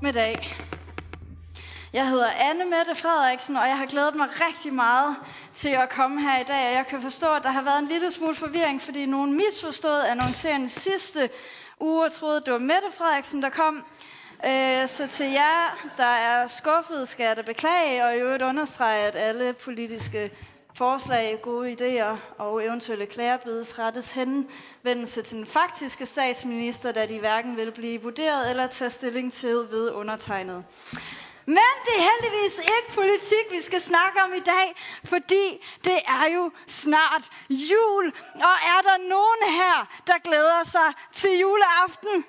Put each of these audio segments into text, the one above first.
formiddag. Jeg hedder Anne Mette Frederiksen, og jeg har glædet mig rigtig meget til at komme her i dag. Og jeg kan forstå, at der har været en lille smule forvirring, fordi nogen misforstod annonceringen sidste uge og troede, at det var Mette Frederiksen, der kom. Øh, så til jer, der er skuffet, skal jeg da beklage, og i øvrigt understrege, at alle politiske forslag, gode idéer og eventuelle klager bedes rettes henvendelse til den faktiske statsminister, da de hverken vil blive vurderet eller tage stilling til ved undertegnet. Men det er heldigvis ikke politik, vi skal snakke om i dag, fordi det er jo snart jul. Og er der nogen her, der glæder sig til juleaften?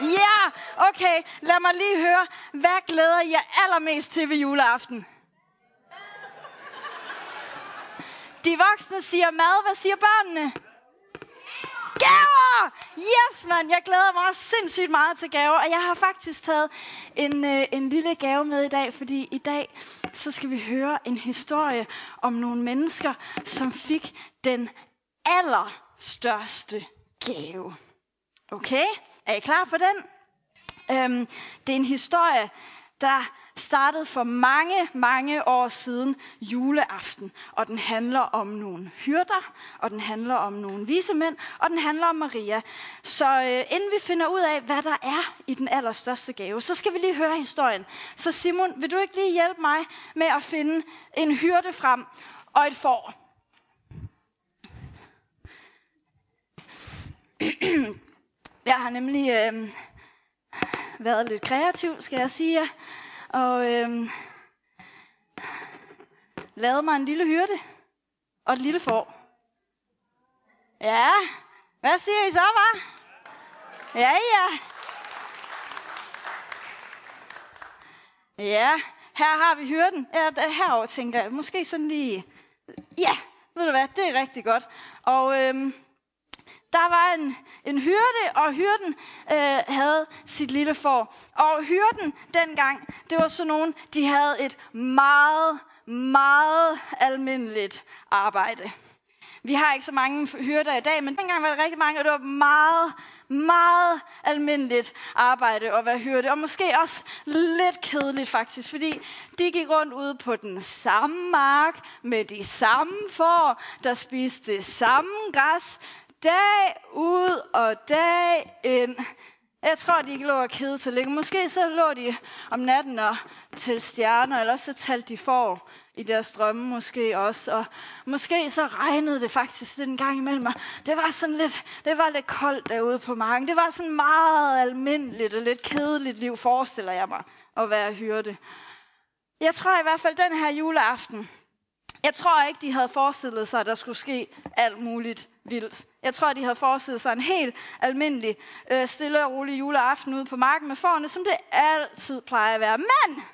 Ja, yeah, okay. Lad mig lige høre, hvad glæder I jer allermest til ved juleaften? De voksne siger mad. Hvad siger børnene? Gaver! Yes, mand! Jeg glæder mig også sindssygt meget til gaver. Og jeg har faktisk taget en, øh, en lille gave med i dag, fordi i dag så skal vi høre en historie om nogle mennesker, som fik den allerstørste gave. Okay? Er I klar for den? Øhm, det er en historie, der startede for mange, mange år siden juleaften. Og den handler om nogle hyrder, og den handler om nogle vise mænd, og den handler om Maria. Så øh, inden vi finder ud af, hvad der er i den allerstørste gave, så skal vi lige høre historien. Så Simon, vil du ikke lige hjælpe mig med at finde en hyrde frem og et får? Jeg har nemlig øh, været lidt kreativ, skal jeg sige jer og øhm, lavede mig en lille hyrde og et lille får. Ja, hvad siger I så, var? Ja, ja. Ja, her har vi hyrden. Ja, herover tænker jeg, måske sådan lige... Ja, ved du hvad, det er rigtig godt. Og øhm, der var en, en hyrde, og hyrden øh, havde sit lille får. Og hyrden dengang, det var sådan nogen, de havde et meget, meget almindeligt arbejde. Vi har ikke så mange hyrder i dag, men dengang var der rigtig mange, og det var meget, meget almindeligt arbejde at være hyrde. Og måske også lidt kedeligt faktisk, fordi de gik rundt ude på den samme mark med de samme får, der spiste det samme græs, dag ud og dag ind. Jeg tror, de ikke lå og kede sig længe. Måske så lå de om natten og til stjerner, eller så talte de for i deres drømme måske også. Og måske så regnede det faktisk den gang imellem. Det var sådan lidt, det var lidt koldt derude på marken. Det var sådan meget almindeligt og lidt kedeligt liv, forestiller jeg mig, at være hyrde. Jeg tror i hvert fald, den her juleaften, jeg tror ikke, de havde forestillet sig, at der skulle ske alt muligt vildt. Jeg tror, de havde forestillet sig en helt almindelig, øh, stille og rolig juleaften ude på marken med forne, som det altid plejer at være. Men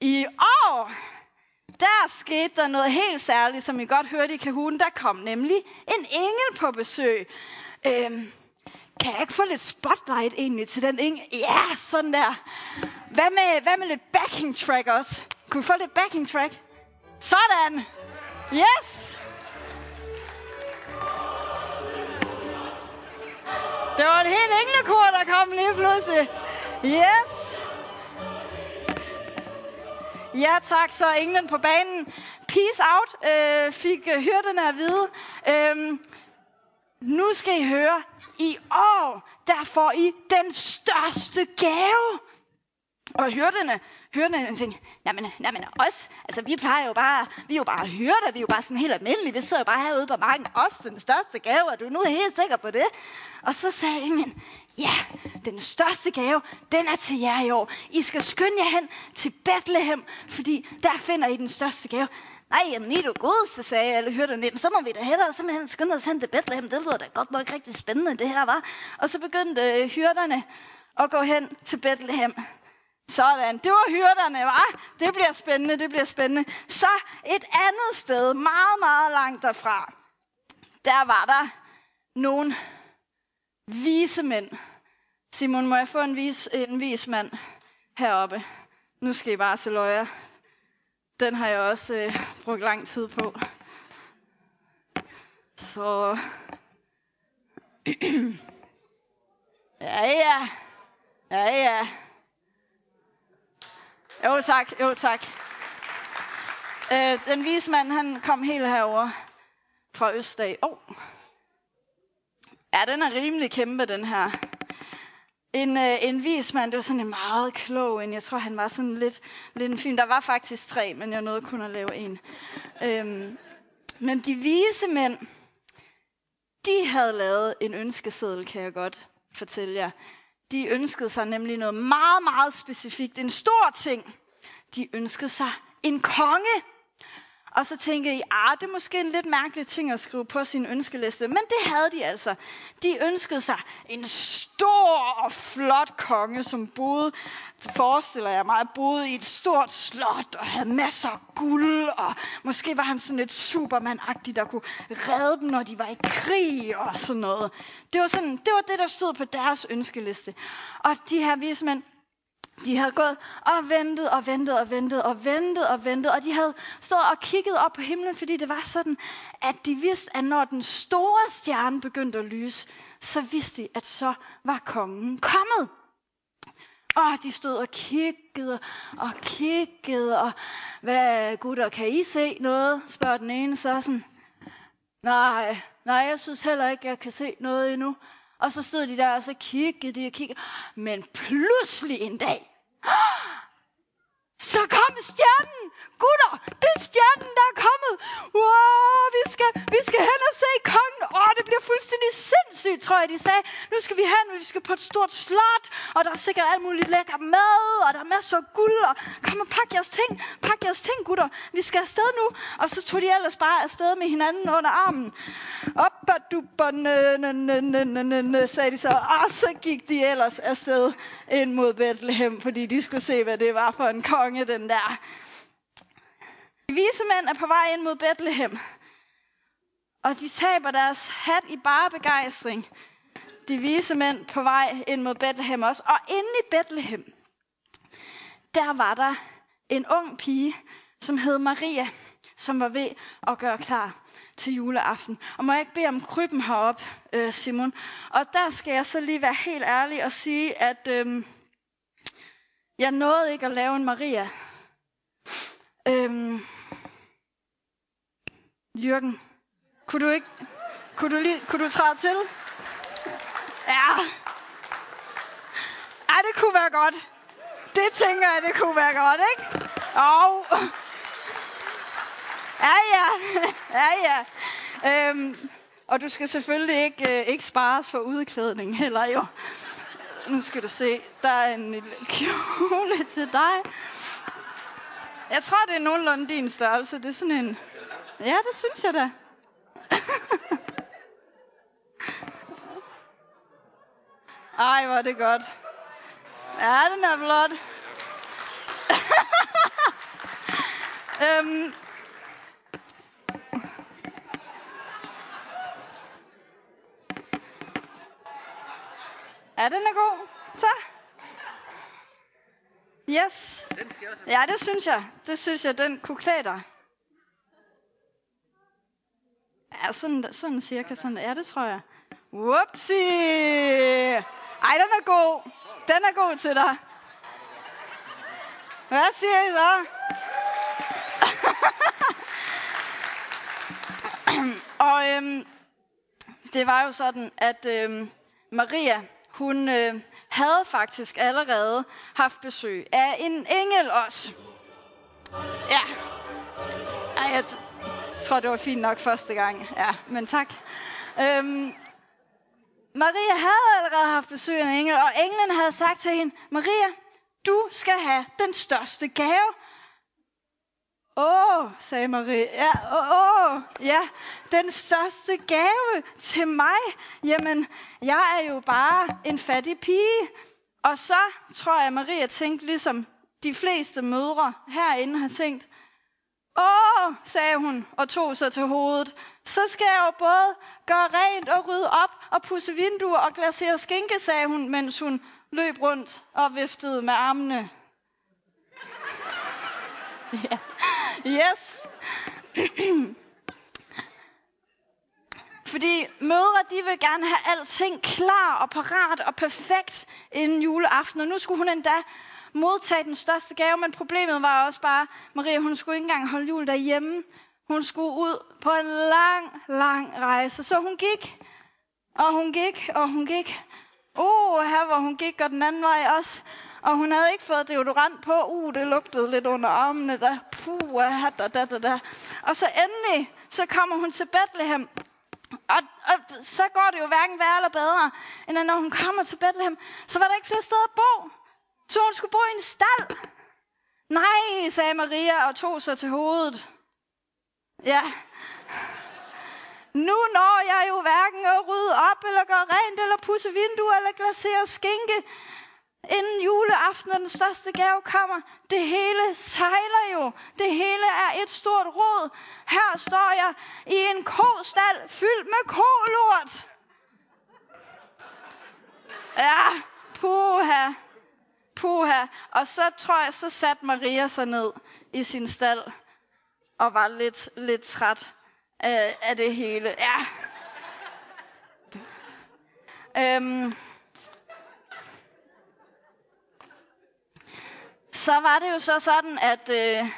i år, der skete der noget helt særligt, som I godt hørte i Kahun. Der kom nemlig en engel på besøg. Øhm, kan jeg ikke få lidt spotlight egentlig til den engel? Ja, sådan der. Hvad med, hvad med lidt backing track også? Kunne vi få lidt backing track? Sådan. Yes. Det var et helt englekor, der kom lige pludselig. Yes. Ja tak, så England på banen. Peace out, øh, fik øh, hyrderne at vide. Øhm, nu skal I høre, i år, der får I den største gave. Og hyrderne, hyrderne tænkte, jamen, jamen os, altså vi plejer jo bare, vi er jo bare hyrder, vi er jo bare sådan helt almindelige, vi sidder jo bare herude på marken, os den største gave, er du nu helt sikker på det? Og så sagde ingen, ja, den største gave, den er til jer i år. I skal skynde jer hen til Bethlehem, fordi der finder I den største gave. Nej, jamen, I er du god, så sagde alle hyrderne. Så må vi da hellere simpelthen skynde os hen til Bethlehem. Det lyder da godt nok rigtig spændende, det her var. Og så begyndte øh, hyrderne at gå hen til Bethlehem. Sådan, det var hyrderne, var. Det bliver spændende, det bliver spændende. Så et andet sted, meget, meget langt derfra, der var der nogle vise mænd. Simon, må jeg få en vis, en vis mand heroppe? Nu skal I bare se løjer. Den har jeg også øh, brugt lang tid på. Så... ja, ja. Ja, ja. Jo tak, jo tak. Øh, den vise mand, han kom helt herover fra Østdag. Oh. Ja, den er rimelig kæmpe, den her. En, øh, en vis mand, det var sådan en meget klog en. Jeg tror, han var sådan lidt, lidt en fin. Der var faktisk tre, men jeg nåede kun at lave en. Øhm, men de vise mænd, de havde lavet en ønskeseddel, kan jeg godt fortælle jer. De ønskede sig nemlig noget meget, meget specifikt. En stor ting. De ønskede sig en konge. Og så tænkte I, ah, det er måske en lidt mærkelig ting at skrive på sin ønskeliste. Men det havde de altså. De ønskede sig en stor og flot konge, som boede, forestiller jeg mig, boede i et stort slot og havde masser af guld. Og måske var han sådan lidt superman der kunne redde dem, når de var i krig og sådan noget. Det var, sådan, det, var det, der stod på deres ønskeliste. Og de her vismænd, de havde gået og ventet og ventet og ventet og ventet og ventet, og de havde stået og kigget op på himlen, fordi det var sådan, at de vidste, at når den store stjerne begyndte at lyse, så vidste de, at så var kongen kommet. Og de stod og kiggede og kiggede, og hvad gutter, kan I se noget? spørger den ene så sådan. Nej, nej, jeg synes heller ikke, jeg kan se noget endnu. Og så stod de der, og så kiggede de og kiggede. Men pludselig en dag, så kom stjernen! Gutter, det er stjernen, der er kommet! Wow, vi skal, vi skal hen og se kongen! Åh, oh, det bliver fuldstændig sindssygt, tror jeg, de sagde. Nu skal vi hen, vi skal på et stort slot, og der er sikkert alt muligt lækker mad, og der er masser af guld, og kom og pak jeres ting, pak jeres ting, gutter. Vi skal afsted nu. Og så tog de ellers bare afsted med hinanden under armen. Op og duber, sagde de så. Og så gik de ellers afsted ind mod Bethlehem, fordi de skulle se, hvad det var for en konge, den der. De vise mænd er på vej ind mod Bethlehem. Og de taber deres hat i bare begejstring. De vise mænd på vej ind mod Bethlehem også. Og inde i Bethlehem, der var der en ung pige, som hed Maria, som var ved at gøre klar til juleaften. Og må jeg ikke bede om krybben herop, øh, Simon? Og der skal jeg så lige være helt ærlig og sige, at øh, jeg nåede ikke at lave en Maria. Øhm, Jørgen, kunne du ikke, kunne du, lige, kunne du træde til? Ja. Ja, det kunne være godt. Det tænker jeg, det kunne være godt, ikke? Og... Ja, ja. Ja, ja. Øhm, og du skal selvfølgelig ikke, øh, ikke spares for udklædning heller, jo. Nu skal du se, der er en lille kjole til dig. Jeg tror, det er nogenlunde din størrelse. Det er sådan en... Ja, det synes jeg da. Ej, hvor er det godt. Ja, den er flot. øhm. Ja, den er god. Så. Yes. Den skal også ja, det synes jeg. Det synes jeg, den kunne klæde dig. Ja, sådan, sådan cirka sådan. Ja, det tror jeg. Whoopsie! Ej, den er god. Den er god til dig. Hvad siger I så? og øhm, det var jo sådan, at øhm, Maria, hun øh, havde faktisk allerede haft besøg af en engel også. Ja. Ej, jeg tror, det var fint nok første gang. Ja, men tak. Øhm, Maria havde allerede haft besøg af en engel, og englen havde sagt til hende, Maria, du skal have den største gave. Åh, sagde Marie. Ja, åh, ja, den største gave til mig. Jamen, jeg er jo bare en fattig pige. Og så tror jeg, Maria tænkte, ligesom de fleste mødre herinde har tænkt, Åh, sagde hun og tog sig til hovedet. Så skal jeg jo både gøre rent og rydde op og pusse vinduer og glasere skinke, sagde hun, mens hun løb rundt og viftede med armene. ja. Yes. Fordi mødre, de vil gerne have alting klar og parat og perfekt inden juleaften. Og nu skulle hun endda modtage den største gave, men problemet var også bare, Maria, hun skulle ikke engang holde jul derhjemme. Hun skulle ud på en lang, lang rejse. Så hun gik, og hun gik, og hun gik. Uh, her hvor hun gik, og den anden vej også. Og hun havde ikke fået deodorant på. Uh, det lugtede lidt under armene der. Puh, da, da, da, da. Og så endelig, så kommer hun til Bethlehem. Og, og så går det jo hverken værre eller bedre, end at når hun kommer til Bethlehem, så var der ikke flere steder at bo. Så hun skulle bo i en stald. Nej, sagde Maria og tog sig til hovedet. Ja. Nu når jeg jo hverken at rydde op, eller gøre rent, eller pusse vinduer, eller glasere skinke. Inden juleaften når den største gave kommer. Det hele sejler jo. Det hele er et stort rod. Her står jeg i en kostal fyldt med kolort. Ja, puha. Puha. Og så tror jeg, så satte Maria sig ned i sin stald og var lidt, lidt træt af, af det hele. Ja. Øhm. Så var det jo så sådan, at, øh,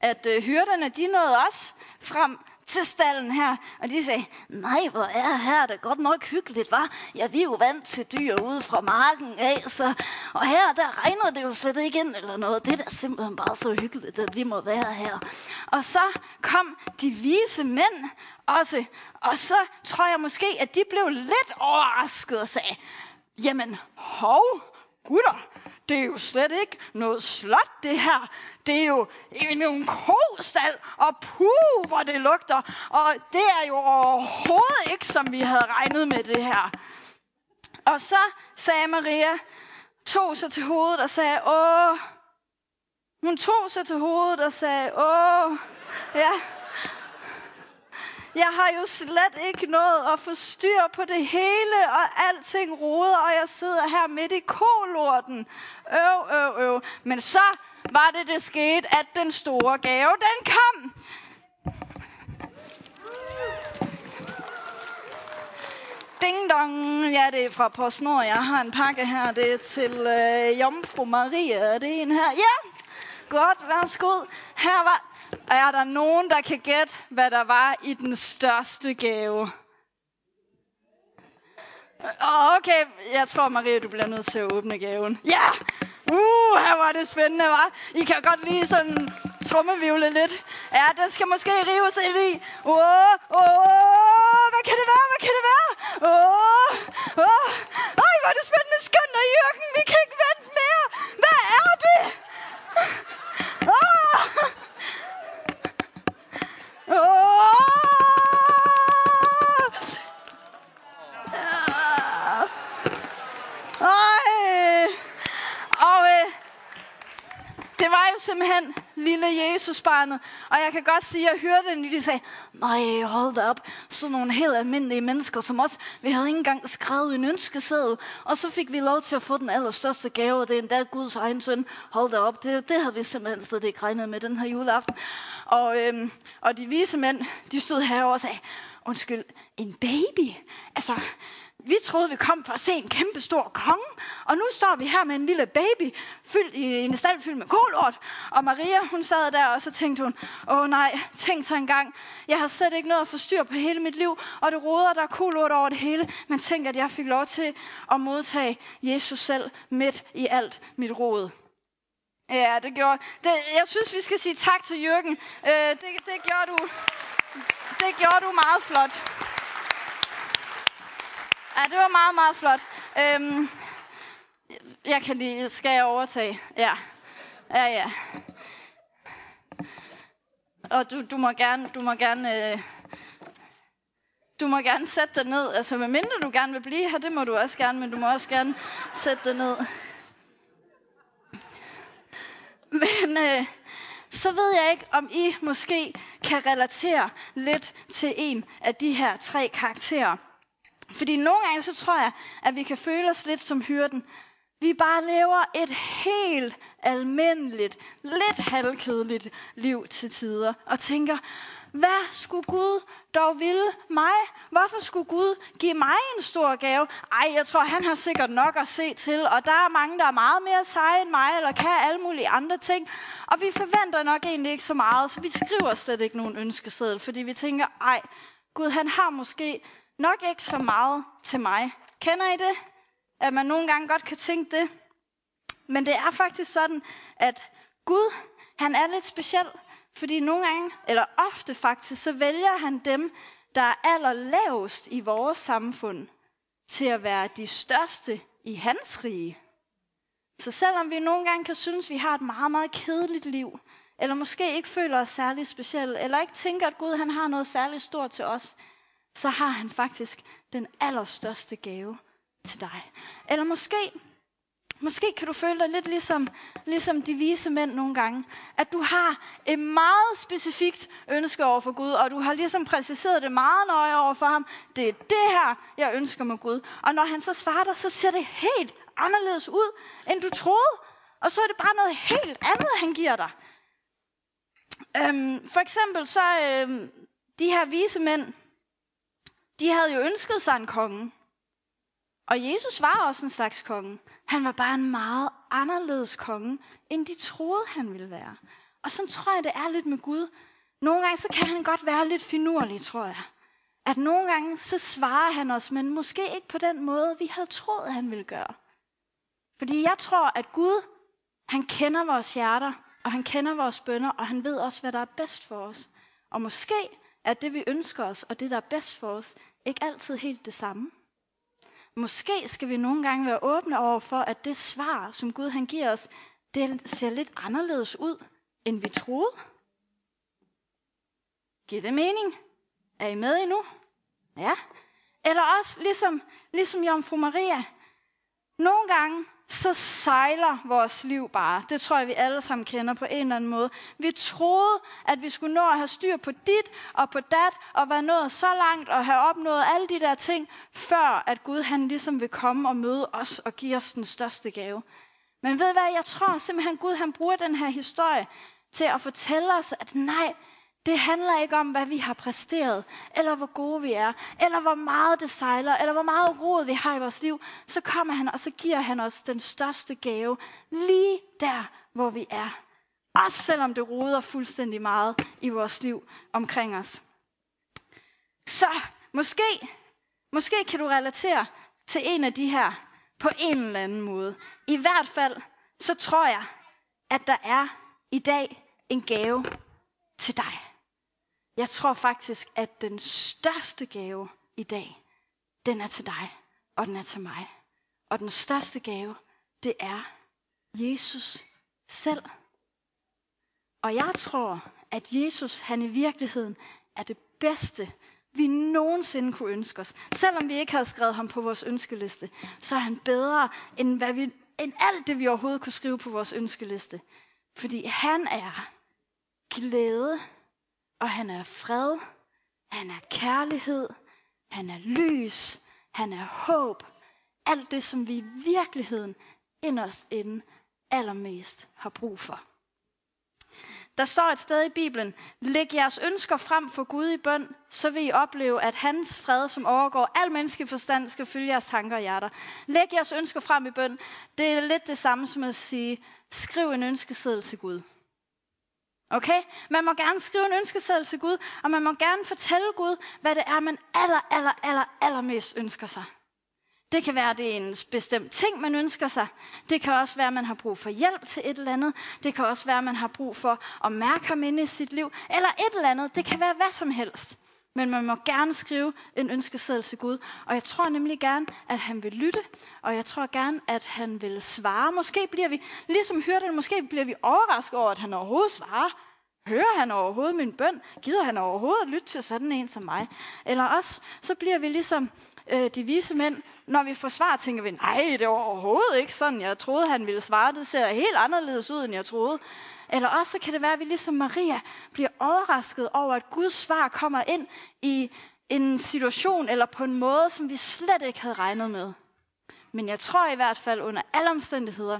at øh, hyrderne, de nåede også frem til stallen her, og de sagde, nej, hvor er her det godt nok hyggeligt, var. Ja, vi er jo vant til dyr ude fra marken af, så, og her, der regner det jo slet ikke ind eller noget. Det er da simpelthen bare så hyggeligt, at vi må være her. Og så kom de vise mænd også, og så tror jeg måske, at de blev lidt overrasket og sagde, jamen, hov, gutter, det er jo slet ikke noget slot, det her. Det er jo en kostal, og puh, hvor det lugter. Og det er jo overhovedet ikke, som vi havde regnet med det her. Og så sagde Maria, tog sig til hovedet og sagde, åh. Hun tog sig til hovedet og sagde, åh. Ja, jeg har jo slet ikke noget at få styr på det hele, og alting roder, og jeg sidder her midt i kolorten. Øv, øv, øv. Men så var det, det skete, at den store gave, den kom. Ding dong. Ja, det er fra PostNord. Jeg har en pakke her. Det er til øh, Jomfru Maria. Er det en her? Ja, godt. Værsgo. Her var er der nogen, der kan gætte, hvad der var i den største gave? Okay, jeg tror, Maria, du bliver nødt til at åbne gaven. Ja! Uh, her var det spændende, var. I kan godt lige sådan trummevivle lidt. Ja, den skal måske rives ind i. Åh, oh, åh, oh. Hvad kan det være? Åh, oh, oh. Ej, hvor er det spændende. Skønt og Jørgen, vi kan ikke vente mere. Hvad er det? Oh. det var jo simpelthen lille Jesusbarnet. Og jeg kan godt sige, at jeg hørte den, de sagde, nej, hold da op. Så nogle helt almindelige mennesker som os. Vi havde ikke engang skrevet en ønskeseddel. Og så fik vi lov til at få den allerstørste gave, og det er endda Guds egen søn. Hold da op, det, det havde vi simpelthen slet ikke regnet med den her juleaften. Og, øhm, og de vise mænd, de stod herovre og sagde, undskyld, en baby? Altså, vi troede, vi kom for at se en kæmpe stor konge, og nu står vi her med en lille baby, fyldt i en stald fyldt med kolort. Og Maria, hun sad der, og så tænkte hun, åh nej, tænk så engang, jeg har slet ikke noget at få styr på hele mit liv, og det råder, der er kolort over det hele, men tænk, at jeg fik lov til at modtage Jesus selv midt i alt mit råd. Ja, det gjorde. Det, jeg synes, vi skal sige tak til Jørgen. Øh, det, det, gjorde du, det gjorde du meget flot. Ja, det var meget, meget flot. Øhm, jeg kan lige, skal jeg overtage? Ja. Ja, ja. Og du, du må gerne, du må gerne, øh, du må gerne sætte dig ned. Altså, medmindre du gerne vil blive her, det må du også gerne, men du må også gerne sætte dig ned. Men øh, så ved jeg ikke, om I måske kan relatere lidt til en af de her tre karakterer. Fordi nogle gange så tror jeg, at vi kan føle os lidt som hyrden. Vi bare lever et helt almindeligt, lidt halvkedeligt liv til tider. Og tænker, hvad skulle Gud dog ville mig? Hvorfor skulle Gud give mig en stor gave? Ej, jeg tror, han har sikkert nok at se til, og der er mange, der er meget mere seje end mig, eller kan alle mulige andre ting. Og vi forventer nok egentlig ikke så meget, så vi skriver slet ikke nogen ønskeseddel, fordi vi tænker, ej, Gud han har måske nok ikke så meget til mig. Kender I det? At man nogle gange godt kan tænke det. Men det er faktisk sådan, at Gud, han er lidt speciel. Fordi nogle gange, eller ofte faktisk, så vælger han dem, der er allerlavest i vores samfund, til at være de største i hans rige. Så selvom vi nogle gange kan synes, at vi har et meget, meget kedeligt liv, eller måske ikke føler os særlig specielle, eller ikke tænker, at Gud han har noget særligt stort til os, så har han faktisk den allerstørste gave til dig. Eller måske Måske kan du føle dig lidt ligesom, ligesom de vise mænd nogle gange. At du har et meget specifikt ønske over for Gud, og du har ligesom præciseret det meget nøje over for ham. Det er det her, jeg ønsker med Gud. Og når han så svarer dig, så ser det helt anderledes ud, end du troede. Og så er det bare noget helt andet, han giver dig. Øhm, for eksempel så, øhm, de her vise mænd, de havde jo ønsket sig en konge. Og Jesus var også en slags konge. Han var bare en meget anderledes konge, end de troede, han ville være. Og så tror jeg, det er lidt med Gud. Nogle gange så kan han godt være lidt finurlig, tror jeg. At nogle gange så svarer han os, men måske ikke på den måde, vi havde troet, han ville gøre. Fordi jeg tror, at Gud, han kender vores hjerter, og han kender vores bønder, og han ved også, hvad der er bedst for os. Og måske er det, vi ønsker os, og det, der er bedst for os, ikke altid helt det samme. Måske skal vi nogle gange være åbne over for, at det svar, som Gud han giver os, det ser lidt anderledes ud, end vi troede. Giver det mening? Er I med endnu? Ja. Eller også ligesom, ligesom Jomfru Maria. Nogle gange, så sejler vores liv bare. Det tror jeg, vi alle sammen kender på en eller anden måde. Vi troede, at vi skulle nå at have styr på dit og på dat, og være nået så langt og have opnået alle de der ting, før at Gud han ligesom vil komme og møde os og give os den største gave. Men ved hvad, jeg tror simpelthen, Gud han bruger den her historie til at fortælle os, at nej, det handler ikke om, hvad vi har præsteret, eller hvor gode vi er, eller hvor meget det sejler, eller hvor meget rod vi har i vores liv. Så kommer han, og så giver han os den største gave, lige der, hvor vi er. Også selvom det roder fuldstændig meget i vores liv omkring os. Så måske, måske kan du relatere til en af de her på en eller anden måde. I hvert fald, så tror jeg, at der er i dag en gave til dig. Jeg tror faktisk, at den største gave i dag, den er til dig, og den er til mig. Og den største gave, det er Jesus selv. Og jeg tror, at Jesus, han i virkeligheden er det bedste, vi nogensinde kunne ønske os. Selvom vi ikke havde skrevet ham på vores ønskeliste, så er han bedre end, hvad vi, end alt det, vi overhovedet kunne skrive på vores ønskeliste. Fordi han er glæde, og han er fred, han er kærlighed, han er lys, han er håb. Alt det, som vi i virkeligheden inderst inde allermest har brug for. Der står et sted i Bibelen, læg jeres ønsker frem for Gud i bøn, så vil I opleve, at hans fred, som overgår al menneskelig forstand, skal følge jeres tanker og hjerter. Læg jeres ønsker frem i bøn. Det er lidt det samme som at sige, skriv en ønskeseddel til Gud. Okay? Man må gerne skrive en ønskeseddel til Gud, og man må gerne fortælle Gud, hvad det er, man aller, aller, aller, allermest ønsker sig. Det kan være, at det er en bestemt ting, man ønsker sig. Det kan også være, at man har brug for hjælp til et eller andet. Det kan også være, at man har brug for at mærke ham inde i sit liv. Eller et eller andet. Det kan være hvad som helst. Men man må gerne skrive en ønskeseddel til Gud. Og jeg tror nemlig gerne, at han vil lytte. Og jeg tror gerne, at han vil svare. Måske bliver vi, ligesom hørte måske bliver vi overrasket over, at han overhovedet svarer. Hører han overhovedet min bøn? Gider han overhovedet lytte til sådan en som mig? Eller også, så bliver vi ligesom øh, de vise mænd, når vi får svar, tænker vi, nej, det var overhovedet ikke sådan, jeg troede, han ville svare. Det ser helt anderledes ud, end jeg troede. Eller også kan det være, at vi ligesom Maria bliver overrasket over, at Guds svar kommer ind i en situation eller på en måde, som vi slet ikke havde regnet med. Men jeg tror i hvert fald under alle omstændigheder,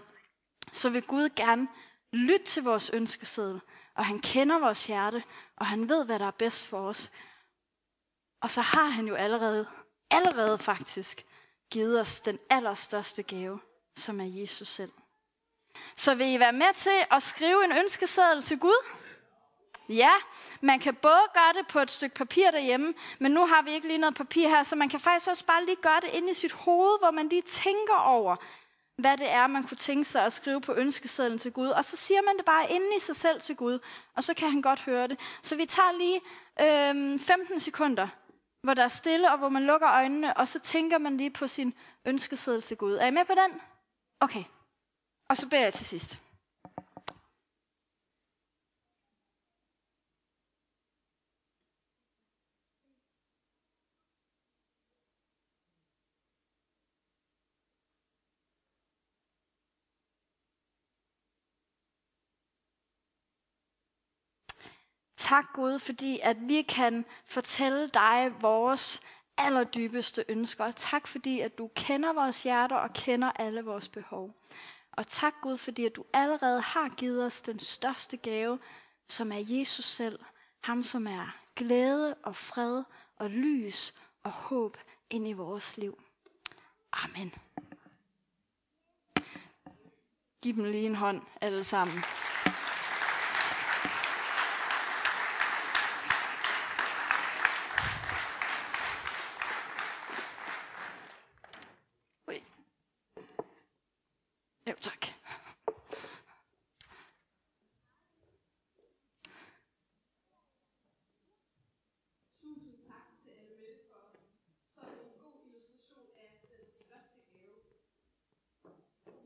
så vil Gud gerne lytte til vores ønskeseddel og han kender vores hjerte, og han ved, hvad der er bedst for os. Og så har han jo allerede, allerede faktisk, givet os den allerstørste gave, som er Jesus selv. Så vil I være med til at skrive en ønskeseddel til Gud? Ja, man kan både gøre det på et stykke papir derhjemme, men nu har vi ikke lige noget papir her, så man kan faktisk også bare lige gøre det inde i sit hoved, hvor man lige tænker over, hvad det er, man kunne tænke sig at skrive på ønskesedlen til Gud. Og så siger man det bare inde i sig selv til Gud, og så kan han godt høre det. Så vi tager lige øh, 15 sekunder, hvor der er stille, og hvor man lukker øjnene, og så tænker man lige på sin ønskeseddel til Gud. Er I med på den? Okay. Og så beder jeg til sidst. Tak Gud, fordi at vi kan fortælle dig vores allerdybeste ønsker. Og tak fordi, at du kender vores hjerter og kender alle vores behov. Og tak Gud, fordi at du allerede har givet os den største gave, som er Jesus selv. Ham, som er glæde og fred og lys og håb ind i vores liv. Amen. Giv dem lige en hånd alle sammen.